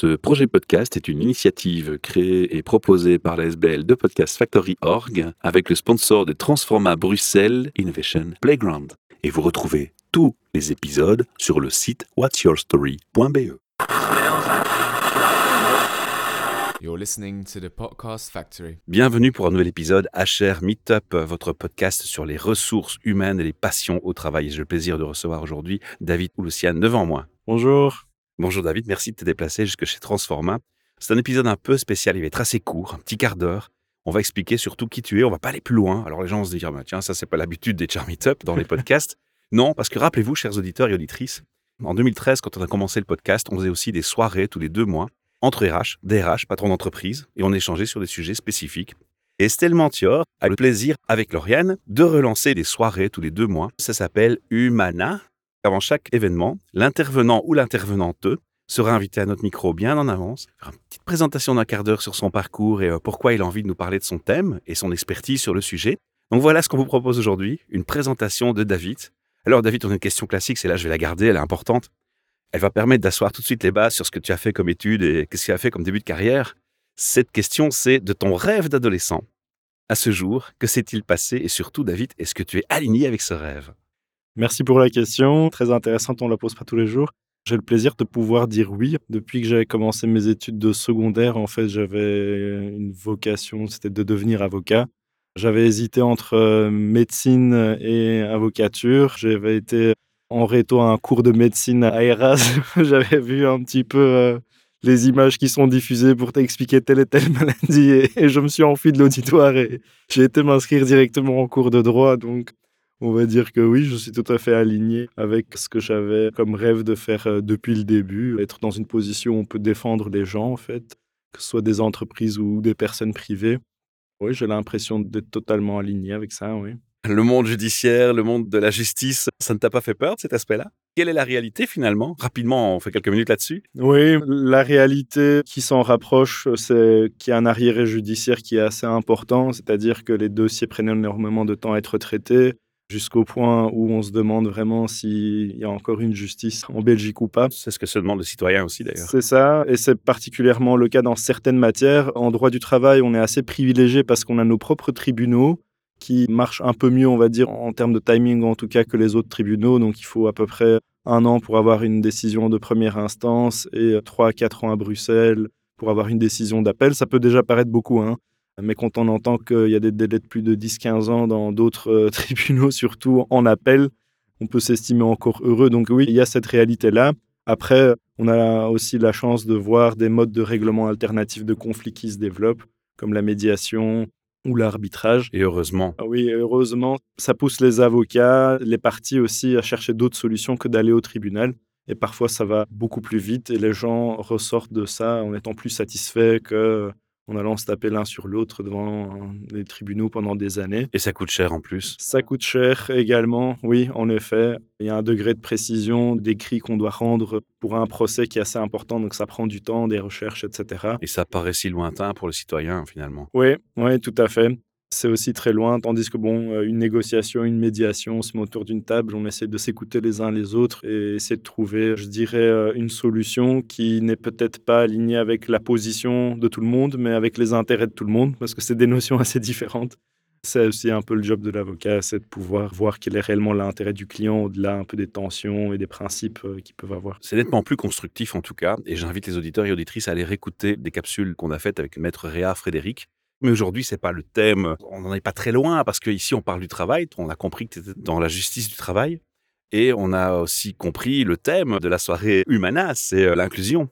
Ce projet podcast est une initiative créée et proposée par la SBL de Podcast Factory Org avec le sponsor de Transforma Bruxelles Innovation Playground. Et vous retrouvez tous les épisodes sur le site whatsyourstory.be. You're listening to the Podcast Factory. Bienvenue pour un nouvel épisode HR Meetup, votre podcast sur les ressources humaines et les passions au travail. J'ai le plaisir de recevoir aujourd'hui David Ouloussiane devant moi. Bonjour. Bonjour David, merci de te déplacer jusque chez Transforma. C'est un épisode un peu spécial, il va être assez court, un petit quart d'heure. On va expliquer surtout qui tu es, on va pas aller plus loin. Alors les gens vont se dire, bah, tiens, ça c'est pas l'habitude des Char Meetup dans les podcasts. non, parce que rappelez-vous, chers auditeurs et auditrices, en 2013, quand on a commencé le podcast, on faisait aussi des soirées tous les deux mois entre RH, DRH, patrons d'entreprise, et on échangeait sur des sujets spécifiques. Et Estelle Mantior a le plaisir, avec Lauriane, de relancer des soirées tous les deux mois. Ça s'appelle Humana, avant chaque événement, l'intervenant ou l'intervenante sera invité à notre micro bien en avance, une petite présentation d'un quart d'heure sur son parcours et euh, pourquoi il a envie de nous parler de son thème et son expertise sur le sujet. Donc voilà ce qu'on vous propose aujourd'hui, une présentation de David. Alors David, on a une question classique, c'est là je vais la garder, elle est importante. Elle va permettre d'asseoir tout de suite les bases sur ce que tu as fait comme étude et qu'est-ce que tu as fait comme début de carrière. Cette question, c'est de ton rêve d'adolescent. À ce jour, que s'est-il passé? Et surtout, David, est-ce que tu es aligné avec ce rêve? Merci pour la question, très intéressante, on ne la pose pas tous les jours. J'ai le plaisir de pouvoir dire oui. Depuis que j'avais commencé mes études de secondaire, en fait, j'avais une vocation, c'était de devenir avocat. J'avais hésité entre euh, médecine et avocature. J'avais été en réto à un cours de médecine à Eras. J'avais vu un petit peu euh, les images qui sont diffusées pour t'expliquer telle et telle maladie et, et je me suis enfui de l'auditoire et j'ai été m'inscrire directement en cours de droit. Donc, on va dire que oui, je suis tout à fait aligné avec ce que j'avais comme rêve de faire euh, depuis le début, être dans une position où on peut défendre les gens, en fait, que ce soit des entreprises ou des personnes privées. Oui, j'ai l'impression d'être totalement aligné avec ça, oui. Le monde judiciaire, le monde de la justice, ça ne t'a pas fait peur de cet aspect-là? Quelle est la réalité finalement? Rapidement, on fait quelques minutes là-dessus. Oui, la réalité qui s'en rapproche, c'est qu'il y a un arriéré judiciaire qui est assez important, c'est-à-dire que les dossiers prennent énormément de temps à être traités jusqu'au point où on se demande vraiment s'il y a encore une justice en Belgique ou pas. C'est ce que se demandent les citoyens aussi d'ailleurs. C'est ça, et c'est particulièrement le cas dans certaines matières. En droit du travail, on est assez privilégié parce qu'on a nos propres tribunaux qui marchent un peu mieux, on va dire, en termes de timing en tout cas que les autres tribunaux. Donc il faut à peu près un an pour avoir une décision de première instance et trois à quatre ans à Bruxelles pour avoir une décision d'appel. Ça peut déjà paraître beaucoup, hein. Mais quand on entend qu'il y a des délais de plus de 10-15 ans dans d'autres euh, tribunaux, surtout en appel, on peut s'estimer encore heureux. Donc oui, il y a cette réalité-là. Après, on a aussi la chance de voir des modes de règlement alternatifs de conflits qui se développent, comme la médiation ou l'arbitrage. Et heureusement. Ah oui, heureusement, ça pousse les avocats, les parties aussi à chercher d'autres solutions que d'aller au tribunal. Et parfois, ça va beaucoup plus vite et les gens ressortent de ça en étant plus satisfaits que en allant se taper l'un sur l'autre devant les tribunaux pendant des années. Et ça coûte cher en plus. Ça coûte cher également, oui, en effet. Il y a un degré de précision d'écrit qu'on doit rendre pour un procès qui est assez important, donc ça prend du temps, des recherches, etc. Et ça paraît si lointain pour le citoyen finalement. Oui, oui, tout à fait c'est aussi très loin. Tandis que, bon, euh, une négociation, une médiation, on se met autour d'une table, on essaie de s'écouter les uns les autres et essayer de trouver, je dirais, euh, une solution qui n'est peut-être pas alignée avec la position de tout le monde, mais avec les intérêts de tout le monde, parce que c'est des notions assez différentes. C'est aussi un peu le job de l'avocat, c'est de pouvoir voir quel est réellement l'intérêt du client au-delà un peu des tensions et des principes euh, qu'ils peuvent avoir. C'est nettement plus constructif en tout cas, et j'invite les auditeurs et auditrices à aller réécouter des capsules qu'on a faites avec Maître Réa Frédéric, mais aujourd'hui, c'est pas le thème. On n'en est pas très loin parce qu'ici, on parle du travail. On a compris que tu étais dans la justice du travail. Et on a aussi compris le thème de la soirée Humana, c'est euh, l'inclusion.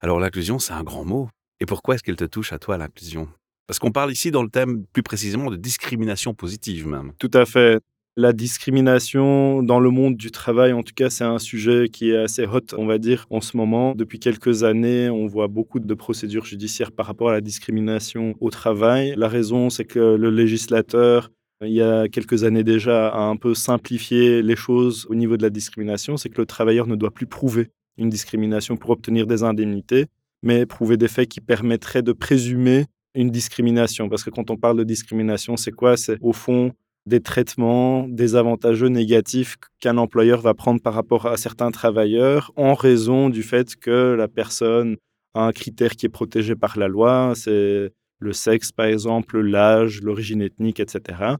Alors, l'inclusion, c'est un grand mot. Et pourquoi est-ce qu'elle te touche à toi, l'inclusion? Parce qu'on parle ici dans le thème plus précisément de discrimination positive même. Tout à fait. La discrimination dans le monde du travail, en tout cas, c'est un sujet qui est assez hot, on va dire, en ce moment. Depuis quelques années, on voit beaucoup de procédures judiciaires par rapport à la discrimination au travail. La raison, c'est que le législateur, il y a quelques années déjà, a un peu simplifié les choses au niveau de la discrimination. C'est que le travailleur ne doit plus prouver une discrimination pour obtenir des indemnités, mais prouver des faits qui permettraient de présumer une discrimination. Parce que quand on parle de discrimination, c'est quoi? C'est au fond des traitements désavantageux négatifs qu'un employeur va prendre par rapport à certains travailleurs en raison du fait que la personne un critère qui est protégé par la loi, c'est le sexe par exemple, l'âge, l'origine ethnique, etc.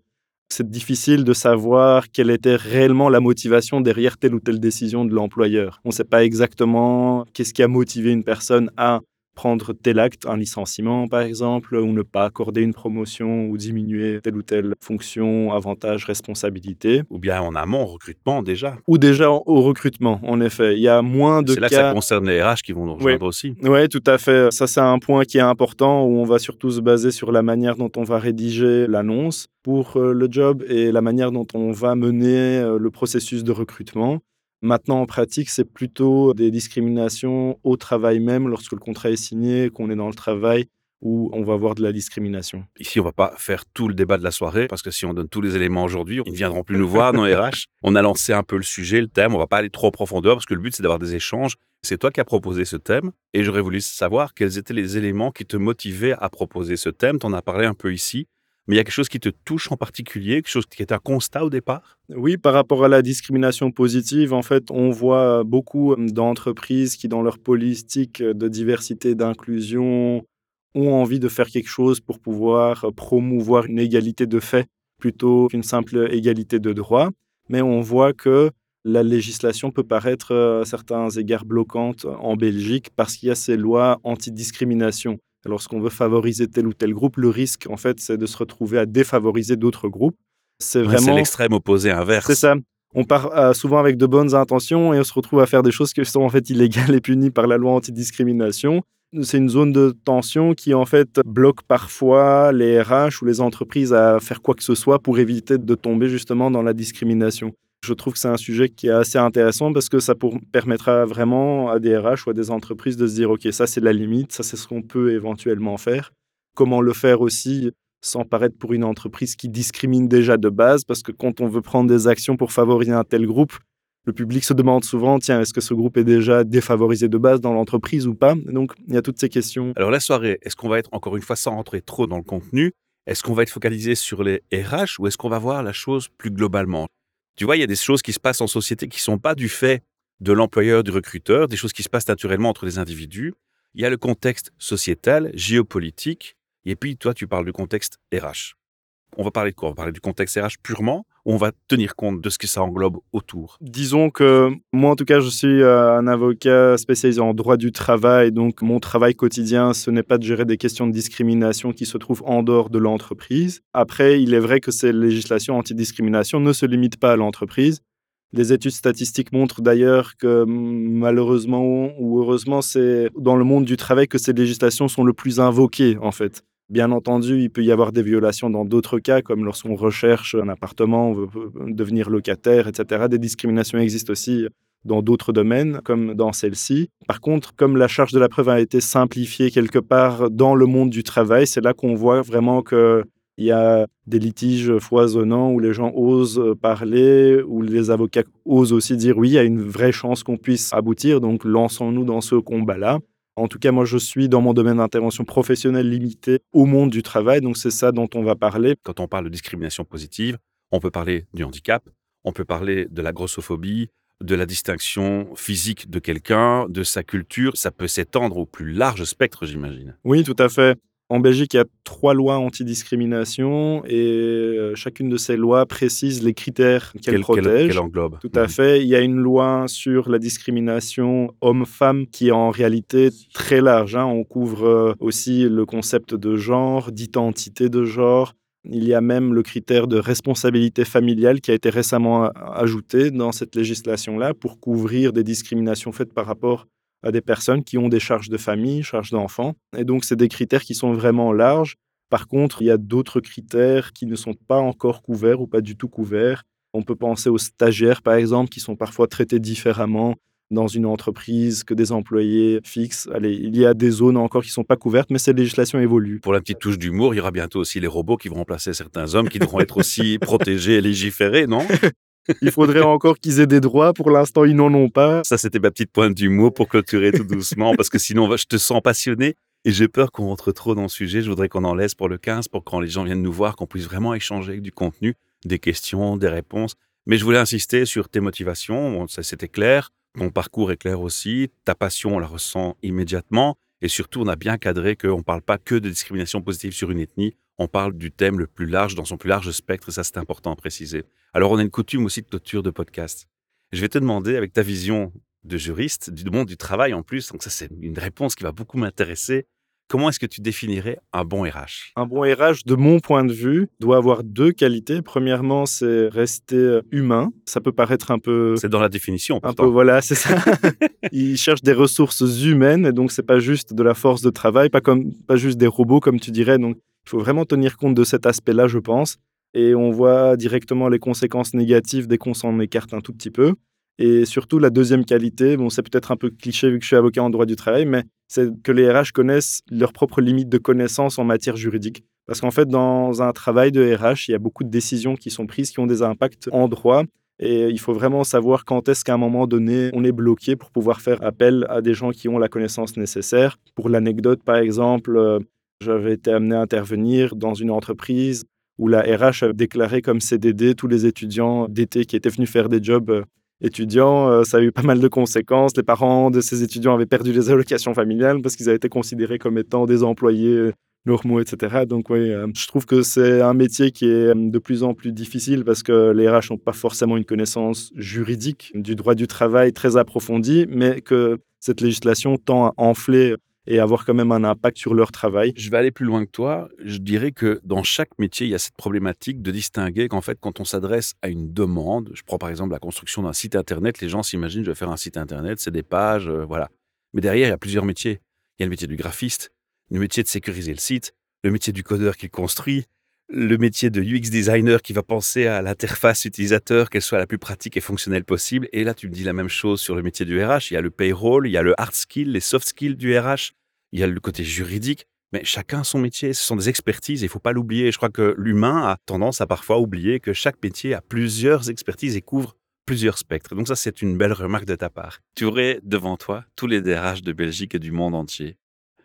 C'est difficile de savoir quelle était réellement la motivation derrière telle ou telle décision de l'employeur. On ne sait pas exactement qu'est-ce qui a motivé une personne à prendre tel acte, un licenciement par exemple, ou ne pas accorder une promotion ou diminuer telle ou telle fonction, avantage, responsabilité. Ou bien en amont, recrutement déjà. Ou déjà au recrutement, en effet. Il y a moins de C'est là cas... que ça concerne les RH qui vont nous rejoindre aussi. Oui, tout à fait. Ça, c'est un point qui est important où on va surtout se baser sur la manière dont on va rédiger l'annonce pour euh, le job et la manière dont on va mener euh, le processus de recrutement. Maintenant, en pratique, c'est plutôt des discriminations au travail même, lorsque le contrat est signé, qu'on est dans le travail, où on va avoir de la discrimination. Ici, on va pas faire tout le débat de la soirée, parce que si on donne tous les éléments aujourd'hui, ils ne viendront plus nous voir dans RH. On a lancé un peu le sujet, le thème, on va pas aller trop en profondeur, parce que le but, c'est d'avoir des échanges. C'est toi qui as proposé ce thème, et j'aurais voulu savoir quels étaient les éléments qui te motivaient à proposer ce thème. Tu en as parlé un peu ici. Mais il y a quelque chose qui te touche en particulier, quelque chose qui est un constat au départ? Oui, par rapport à la discrimination positive, en fait, on voit beaucoup d'entreprises qui, dans leur politique de diversité d'inclusion, ont envie de faire quelque chose pour pouvoir promouvoir une égalité de fait plutôt qu'une simple égalité de droit. Mais on voit que la législation peut paraître à certains égards bloquante en Belgique parce qu'il y a ces lois anti-discrimination. Lorsqu'on veut favoriser tel ou tel groupe, le risque, en fait, c'est de se retrouver à défavoriser d'autres groupes. C'est vraiment. C'est l'extrême opposé inverse. C'est ça. On part euh, souvent avec de bonnes intentions et on se retrouve à faire des choses qui sont en fait illégales et punies par la loi antidiscrimination. C'est une zone de tension qui en fait bloque parfois les RH ou les entreprises à faire quoi que ce soit pour éviter de tomber justement dans la discrimination. Je trouve que c'est un sujet qui est assez intéressant parce que ça permettra vraiment à des RH ou à des entreprises de se dire, OK, ça c'est la limite, ça c'est ce qu'on peut éventuellement faire. Comment le faire aussi sans paraître pour une entreprise qui discrimine déjà de base, parce que quand on veut prendre des actions pour favoriser un tel groupe, le public se demande souvent, tiens, est-ce que ce groupe est déjà défavorisé de base dans l'entreprise ou pas? Donc, il y a toutes ces questions. Alors, la soirée, est-ce qu'on va être, encore une fois, sans rentrer trop dans le contenu, est-ce qu'on va être focalisé sur les RH ou est-ce qu'on va voir la chose plus globalement? Tu vois, il y a des choses qui se passent en société qui ne sont pas du fait de l'employeur, du recruteur, des choses qui se passent naturellement entre les individus. Il y a le contexte sociétal, géopolitique, et puis toi, tu parles du contexte RH. On va parler de quoi? On va parler du contexte RH purement ou on va tenir compte de ce que ça englobe autour? Disons que moi, en tout cas, je suis euh, un avocat spécialisé en droit du travail. Donc, mon travail quotidien, ce n'est pas de gérer des questions de discrimination qui se trouvent en dehors de l'entreprise. Après, il est vrai que ces législations antidiscrimination ne se limitent pas à l'entreprise. Des études statistiques montrent d'ailleurs que malheureusement ou heureusement, c'est dans le monde du travail que ces législations sont le plus invoquées en fait. Bien entendu, il peut y avoir des violations dans d'autres cas, comme lorsqu'on recherche un appartement, on veut devenir locataire, etc. Des discriminations existent aussi dans d'autres domaines, comme dans celle-ci. Par contre, comme la charge de la preuve a été simplifiée quelque part dans le monde du travail, c'est là qu'on voit vraiment qu'il y a des litiges foisonnants où les gens osent parler, où les avocats osent aussi dire oui, il y a une vraie chance qu'on puisse aboutir, donc lançons-nous dans ce combat-là. En tout cas, moi, je suis dans mon domaine d'intervention professionnelle limité au monde du travail, donc c'est ça dont on va parler. Quand on parle de discrimination positive, on peut parler du handicap, on peut parler de la grossophobie, de la distinction physique de quelqu'un, de sa culture. Ça peut s'étendre au plus large spectre, j'imagine. Oui, tout à fait. En Belgique, il y a trois lois antidiscrimination et euh, chacune de ces lois précise les critères qu'elle protège. Qu'elle englobe. Tout à mhm. fait. Il y a une loi sur la discrimination homme-femme qui est en réalité très large. Hein. On couvre euh, aussi le concept de genre, d'identité de genre. Il y a même le critère de responsabilité familiale qui a été récemment ajouté dans cette législation-là pour couvrir des discriminations faites par rapport à des personnes qui ont des charges de famille, charges d'enfants. Et donc, c'est des critères qui sont vraiment larges. Par contre, il y a d'autres critères qui ne sont pas encore couverts ou pas du tout couverts. On peut penser aux stagiaires, par exemple, qui sont parfois traités différemment dans une entreprise que des employés fixes. Allez, il y a des zones encore qui ne sont pas couvertes, mais cette législation évolue. Pour la petite touche d'humour, il y aura bientôt aussi les robots qui vont remplacer certains hommes qui devront être aussi protégés et légiférés, non? Il faudrait encore qu'ils aient des droits. Pour l'instant, ils n'en ont pas. Ça, c'était ma petite pointe d'humour pour clôturer tout doucement, parce que sinon, je te sens passionné et j'ai peur qu'on rentre trop dans le sujet. Je voudrais qu'on en laisse pour le 15, pour quand les gens viennent nous voir, qu'on puisse vraiment échanger du contenu, des questions, des réponses. Mais je voulais insister sur tes motivations. ça, c'était clair. Ton parcours est clair aussi. Ta passion, on la ressent immédiatement. Et surtout, on a bien cadré qu'on ne parle pas que de discrimination positive sur une ethnie, on parle du thème le plus large, dans son plus large spectre, ça c'est important à préciser. Alors on a une coutume aussi de clôture de podcast. Je vais te demander, avec ta vision de juriste, du monde du travail en plus, donc ça c'est une réponse qui va beaucoup m'intéresser. Comment est-ce que tu définirais un bon RH Un bon RH, de mon point de vue, doit avoir deux qualités. Premièrement, c'est rester euh, humain. Ça peut paraître un peu. C'est dans la définition. Un peu, voilà, c'est ça. Il cherche des ressources humaines, et donc c'est pas juste de la force de travail, pas comme, pas juste des robots comme tu dirais. Donc il faut vraiment tenir compte de cet aspect-là, je pense. Et on voit directement les conséquences négatives dès qu'on s'en écarte un tout petit peu. Et surtout, la deuxième qualité, bon, c'est peut-être un peu cliché vu que je suis avocat en droit du travail, mais c'est que les RH connaissent leurs propres limites de connaissances en matière juridique. Parce qu'en fait, dans un travail de RH, il y a beaucoup de décisions qui sont prises qui ont des impacts en droit. Et il faut vraiment savoir quand est-ce qu'à un moment donné, on est bloqué pour pouvoir faire appel à des gens qui ont la connaissance nécessaire. Pour l'anecdote, par exemple, euh, j'avais été amené à intervenir dans une entreprise où la RH a déclaré comme CDD tous les étudiants d'été qui étaient venus faire des jobs euh, étudiants. Euh, ça a eu pas mal de conséquences. Les parents de ces étudiants avaient perdu les allocations familiales parce qu'ils avaient été considérés comme étant des employés euh, normaux, etc. Donc oui, je trouve que c'est un métier qui est de plus en plus difficile parce que les RH n'ont pas forcément une connaissance juridique du droit du travail très approfondie, mais que cette législation tend à enfler et avoir quand même un impact sur leur travail. Je vais aller plus loin que toi. Je dirais que dans chaque métier, il y a cette problématique de distinguer qu'en fait, quand on s'adresse à une demande, je prends par exemple la construction d'un site Internet, les gens s'imaginent, je vais faire un site Internet, c'est des pages, euh, voilà. Mais derrière, il y a plusieurs métiers. Il y a le métier du graphiste, le métier de sécuriser le site, le métier du codeur qui construit, le métier de UX designer qui va penser à l'interface utilisateur, qu'elle soit la plus pratique et fonctionnelle possible. Et là, tu me dis la même chose sur le métier du RH. Il y a le payroll, il y a le hard skill, les soft skills du RH, il y a le côté juridique. Mais chacun son métier, ce sont des expertises, il faut pas l'oublier. Je crois que l'humain a tendance à parfois oublier que chaque métier a plusieurs expertises et couvre plusieurs spectres. Donc ça, c'est une belle remarque de ta part. Tu aurais devant toi tous les DRH de Belgique et du monde entier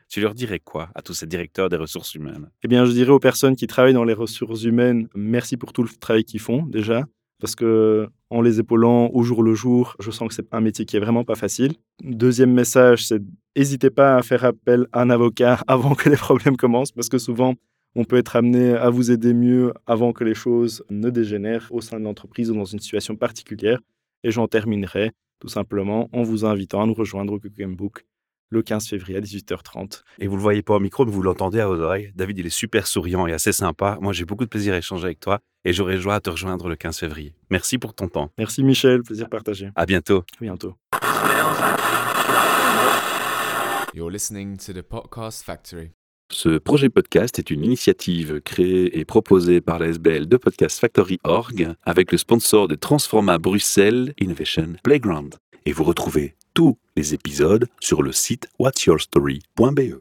tu leur dirais quoi à tous ces directeurs des ressources humaines? Eh bien, je dirais aux personnes qui travaillent dans les ressources humaines, merci pour tout le travail qu'ils font déjà, parce que en les épaulant au jour le jour, je sens que c'est un métier qui est vraiment pas facile. Deuxième message, c'est n'hésitez pas à faire appel à un avocat avant que les problèmes commencent, parce que souvent on peut être amené à vous aider mieux avant que les choses ne dégénèrent au sein de l'entreprise ou dans une situation particulière. Et j'en terminerai tout simplement en vous invitant à nous rejoindre au Book le 15 février à 18h30. Et vous le voyez pas au micro, mais vous l'entendez à vos oreilles. David, il est super souriant et assez sympa. Moi, j'ai beaucoup de plaisir à échanger avec toi et j'aurai joie à te rejoindre le 15 février. Merci pour ton temps. Merci Michel, plaisir partagé. À bientôt. À bientôt. You're listening to the Podcast Factory. Ce projet podcast est une initiative créée et proposée par la SBL de Podcast Factory Org avec le sponsor de Transforma Bruxelles Innovation Playground. Et vous retrouvez tous les épisodes sur le site whatsyourstory.be.